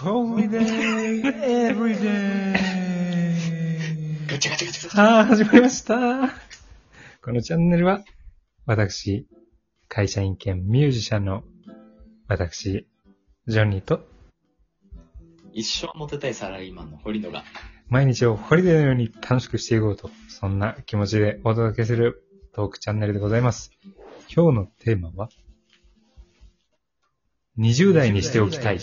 Holiday Everyday ガチャガチャガチャガチャ。さあ、始まりました。このチャンネルは、私、会社員兼ミュージシャンの私、ジョニーと、一生モテたいサラリーマンの堀野が。毎日をホリデーのように楽しくしていこうと、そんな気持ちでお届けするトークチャンネルでございます。今日のテーマは、20代にしておきたい。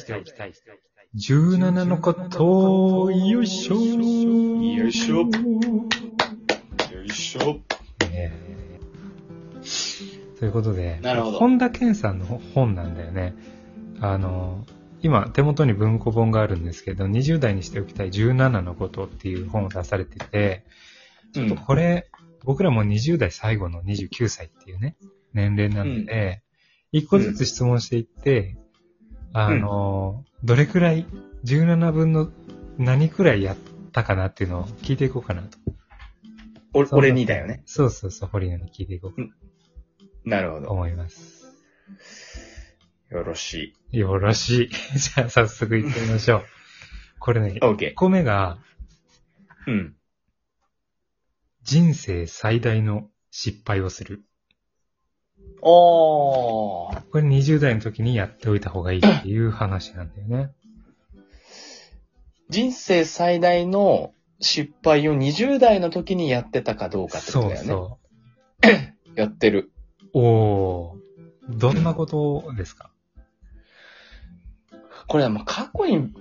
17のこと、よいしょ。よいしょ。よいしょ。ね。ということで、なるほど。本田健さんの本なんだよね。あの、今手元に文庫本があるんですけど、20代にしておきたい17のことっていう本を出されてて、ちょっとこれ、僕らも20代最後の29歳っていうね、年齢なので、一個ずつ質問していって、あの、どれくらい、17分の何くらいやったかなっていうのを聞いていこうかなと。お俺にだよね。そうそうそう、堀野に聞いていこうかとなるほど。思います。よろしよろしい。じゃあ早速行ってみましょう。これねい。、OK 1。個目が、うん。人生最大の失敗をする。おー。これ20代の時にやっておいた方がいいっていう話なんだよね。人生最大の失敗を20代の時にやってたかどうかってことそうだよね。そ やってる。う。おー。どんなことですか？これはもう過去に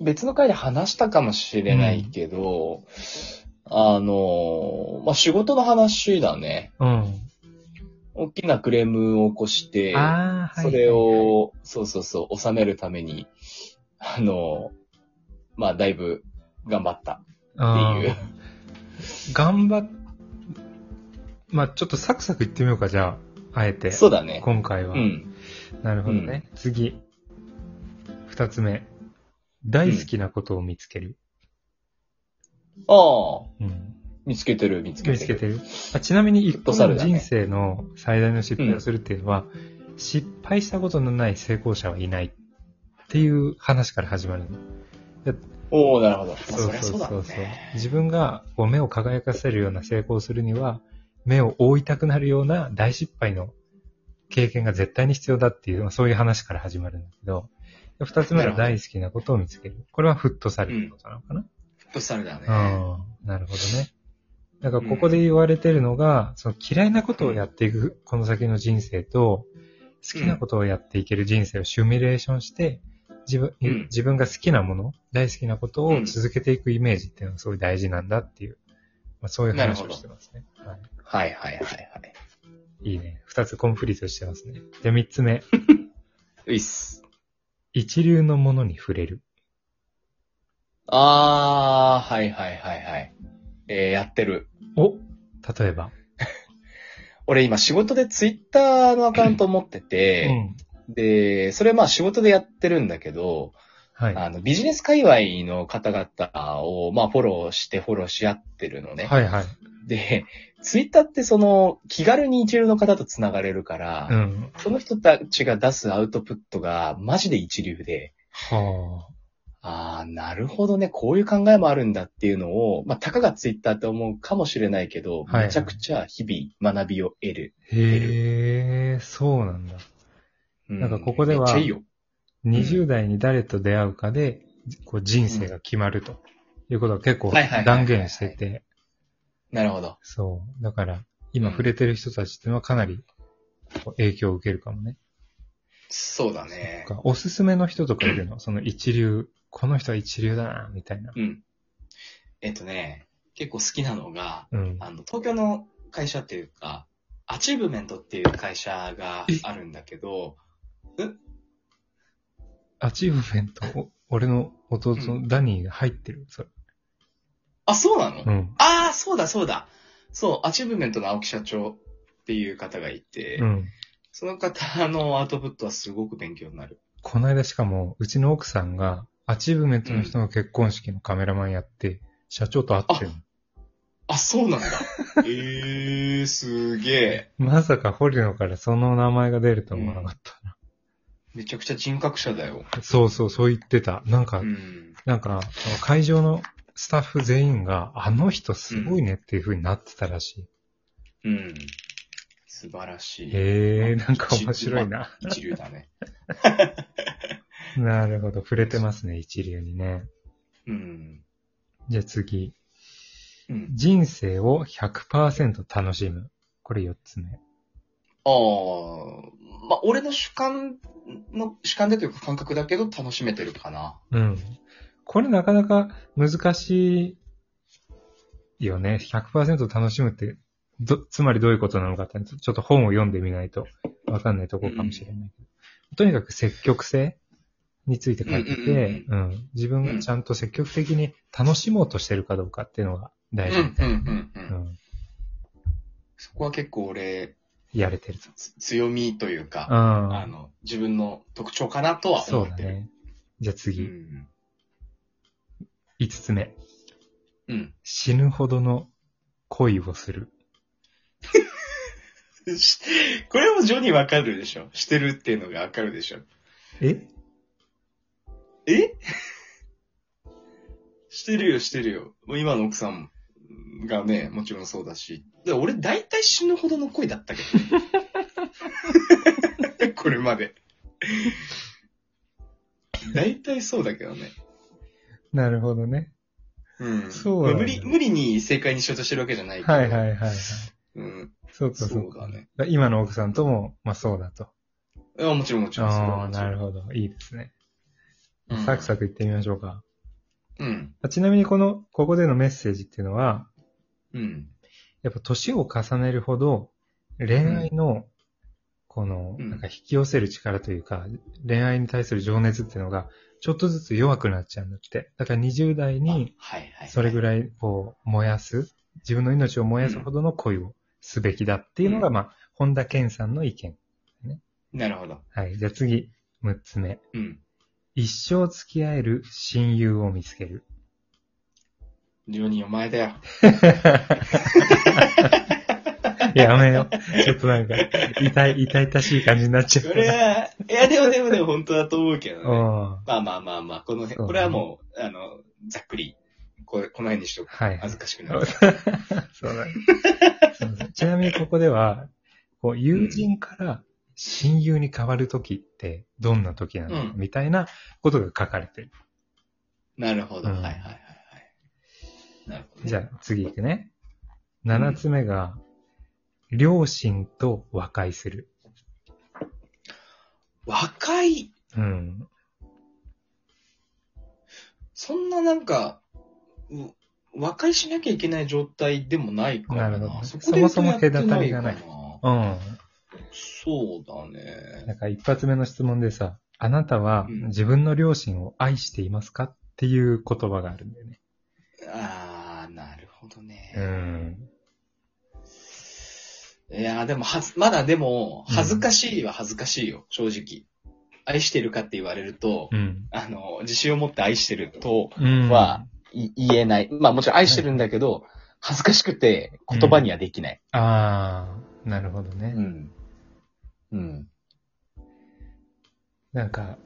別の回で話したかもしれないけど、あの、まあ、仕事の話だね。うん。大きなクレームを起こして、あー、はい。それ、を、そうそうそう、収めるために、あの、まあ、だいぶ頑張ったっていう。頑張っ、まあちょっとサクサク言ってみようか、じゃあ、あえて。そうだね。今回は。うん。なるほどね。次。二つ目。大好きなことを見つける。ああ、うん。見つけてる、見つけてる。見つけてるあちなみに一個の人生の最大の失敗をするっていうのは、失敗したことのない成功者はいないっていう話から始まるの。おおなるほど。まあ、そりゃそうだろうね。自分がこう目を輝かせるような成功をするには、目を覆いたくなるような大失敗の経験が絶対に必要だっていう、まあそういう話から始まるんだけど、で二つ目は大好きなことを見つける。これはフットサルってことなのかな、フットサルだね。うん、なるほどね。だからここで言われてるのが、その嫌いなことをやっていくこの先の人生と、好きなことをやっていける人生をシミュレーションして、自分、うん自分が好きなもの、大好きなことを続けていくイメージっていうのがすごい大事なんだっていう、まあ、そういう話をしてますね。ははいはいはいはい。い、いいね。二つコンプリートしてますね。で、三つ目。ういっす。一流のものに触れる。あー、はいはいはいはい。えー、やってる。お例えば。俺今仕事でツイッターのアカウント持ってうて、ん。で、それまあ仕事でやってるんだけど、はい。あの、ビジネス界隈の方々を、まあ、フォローしてフォローし合ってるのね。はいはい。で、ツイッターってその、気軽に一流の方と繋がれるから、うん。その人たちが出すアウトプットがマジで一流で、はああ、なるほどね、こういう考えもあるんだっていうのを、まあ、たかがツイッターって思うかもしれないけど、はいめちゃくちゃ日々学びを得る。あ。へえ、そうなんだ。うなんかここではめっちゃいいよ。20代に誰と出会うかで、こう人生が決まるということを結構断言してて、なるほど。そう。だから、今触れてる人たちっていうのはかなり影響を受けるかもね。そうだね。おすすめの人とかいるの？その一流、この人は一流だな、みたいな。うん。えっとね、結構好きなのが、うん。あの、東京の会社っていうか、アチーブメントっていう会社があるんだけど、アチーブメント、お俺の弟のダニーが入ってる？それあ、そうなの、うん。ああ、そうだそうだ。そう、アチーブメントの青木社長っていう方がいて、うん。その方のアウトプットはすごく勉強になる。この間しかも、うちの奥さんが、アチーブメントの人の結婚式のカメラマンやって、社長と会ってるの。あ、そうなんだ。えー、すげえ。まさか堀野からその名前が出ると思わなかったな。めちゃくちゃ人格者だよ。そうそう、そう言ってた。なんか、うん。なんか、会場のスタッフ全員が、あの人すごいねっていう風になってたらしうん。素晴らしい。い。へえ、なんか面白いな。一流だね。なるほど、触れてますね、一流にね。うん。じゃあ次。うん。人生を100%楽しむ。これ4つ目。ああ、まあ、俺の主観の、主観でというか感覚だけど楽しめてるかな。うん。これなかなか難しいよね。100%楽しむって、ど、つまりどういうことなのかって、ちょっと本を読んでみないとわかんないところかもしれないけど。とにかく積極性について書いてて、うんうん。自分がちゃんと積極的に楽しもうとしてるかどうかっていうのが大事みたいな。そこは結構俺、やれてる強みといううか、ん。あの、自分の特徴かなとはそ思ってる。うだね。じゃあ次、うん。5つ目。うん。死ぬほどの恋をする。し これもジョニーわかるでしょ？してるっていうのがわかるでしょ？え？え？してるよ、してるよ。もう今の奥さんがね、もちろんそうだし。で俺大体死ぬほどの恋だったけど。これまで。大体そうだけどね。なるほどね。うん。そうだねまあ無理、無理に正解にしようとしてるわけじゃないけど。はいはいはいはい。うん。そうかそううだね。今の奥さんとも、まあそうだと。あもちろんもちろん。それはああ、もちろんなるほど。いいですね。うんサクサクいってみましょうか。うん。ちなみにこの、ここでのメッセージっていうのは、うん。やっぱ年を重ねるほど、恋愛の、この、うんなんか引き寄せる力というか、恋愛に対する情熱っていうのが、ちょっとずつ弱くなっちゃうんだって。だから20代に、あはいはい。それぐらい。こう、燃やす、自分の命を燃やすほどの恋をすべきだっていうのが、うんまあ、本田健さんの意見。なるほど。はい。じゃあ次、6つ目。うん。一生付き合える親友を見つける。ジョニーお前だよ。やめよう。ちょっとなんか、痛い、痛々しい感じになっちゃう。これは、いやでもでもでも本当だと思うけどね。うん。まあまあまあまあ、この辺、これはもう、あの、ざっくり、これこの辺にしとく。はい。恥ずかしくなる。そうだね。ちなみにここでは、こう、友人から親友に変わるときってどんなときなの？か、うんみたいなことが書かれてる。なるほど。うんはいはいはいはい。なるほど。じゃあ次行くね。7つ目が、両親と和解する。若い、うん。そんななんか、う和解しなきゃいけない状態でもないからな。なるほどそこでそもそも隔たりやがないってかなうん。そうだね。なんか一発目の質問でさ、あなたはうん自分の両親を愛していますかっていう言葉があるんだよね。あー、なるほどね。うん。いやーでもはず、まだでも、恥ずかしいは恥ずかしいよ、正直。愛してるかって言われると、うん。あの、自信を持って愛してるとうん。は、い言えない。まあもちろん愛してるんだけど、恥ずかしくて言葉にはできない。ああ、なるほどね。ん。うん。なんか、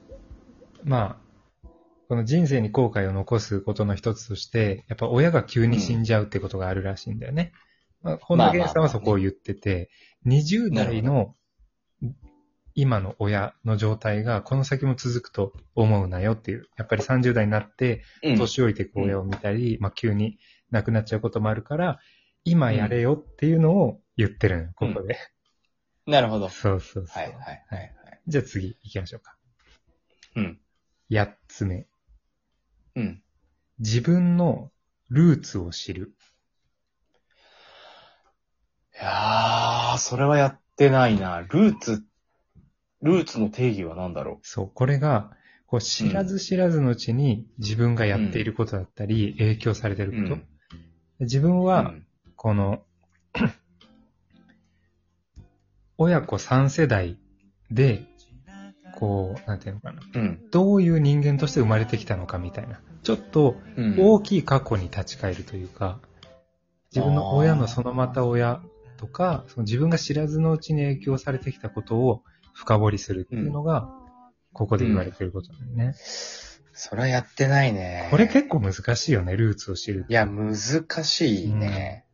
まあ、この人生に後悔を残すことの一つとして、やっぱ親が急に死んじゃうってことがあるらしいんだよね。まあ、本田健さんはそこを言ってて、20代の今の親の状態がこの先も続くと思うなよっていう。やっぱり30代になって、うん。年老いていく親を見たり、まあ急に亡くなっちゃうこともあるから、今やれよっていうのを言ってるのよ、ここで。なるほど。そうそうそう。はいはいはいはい。じゃあ次行きましょうか。うん。8つ目。うん。自分のルーツを知る。いやー、それはやってないな。ルーツ、ルーツの定義は何だろそう、これが、こう知らず知らずのうちに自分がやっていることだったり、影響されてう。ること。ん。自分は、うんこの、親子3世代で、こう、なんていうのかな。うん。どういう人間として生まれてきたのかみたいな。ちょっとうん。大きい過去に立ち返るというか、自分の親のそのまた親とか、その自分が知らずのうちに影響されてきたことを深掘りするっていうのが、ここで言われてることだよね。それはやってないね。これ結構難しいよね、ルーツを知る。いや、難しいね。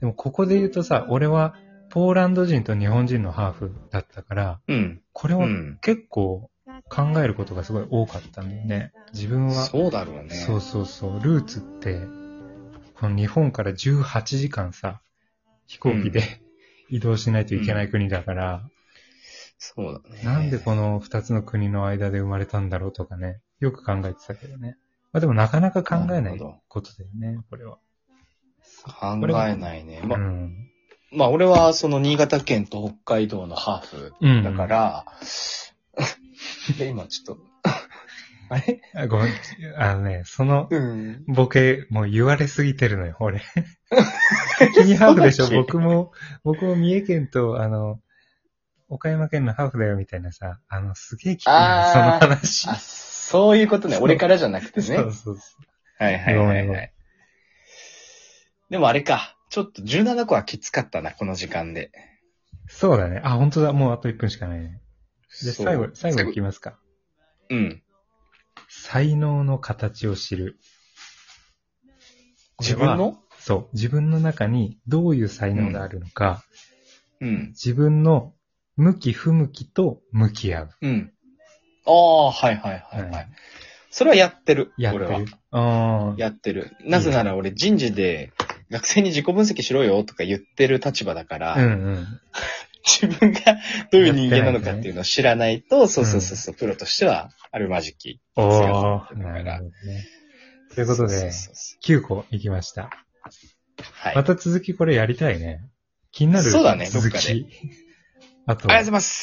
でもここで言うとさ、俺はポーランド人と日本人のハーフだったから、うん。これをうん。結構考えることがすごい多かったんだよね。自分は、そうだろうね。そうそうそう、ルーツって、この日本から18時間さ、飛行機で、移動しないといけない国だから、そうだね。なんでこの二つの国の間で生まれたんだろうとかね、よく考えてたけどね。まあでもなかなか考えないことだよね、これは。考えないね。ま、うん。まあ、俺はその新潟県と北海道のハーフうん。だか、ら、で、今ちょっと、あれ？あごめん、あのね、そのうん。ボケ、もう言われすぎてるのよ、俺。君ハーフでしょ？そうだっけ？僕も、僕も三重県と、あの、岡山県のハーフだよみたいなさ、あの、すげえ聞くのよあーその話。あ、そういうことね。俺からじゃなくてね。そうそうそはいはいはい、ごめんごめはい。でもあれか。ちょっと17個はきつかったな、この時間で。う。そうだね。あ、本当だ。もうあと1分しかないね。じゃあそう最後、最後いきますか。うん。才能の形を知る。自分の？そう。自分の中にどういう才能があるのか、うん。自分の向き不向きと向き合う。うん。ああ、はいはいはいはい。はいそれはやってる。やって俺はる。ああ。やってる。なぜなら俺人事で学生に自己分析しろよとか言ってる立場だから、うんうん。自分がどういう人間なのかっていうのを知らないと、そうそうそうそう、プロとしてはあるまじき。お強ー、さだからなるほどね。ということでそう、そうそ9個いきました。うはい。また続きこれやりたいね。気になるそうだね続どっかでき。あとありがとうございます。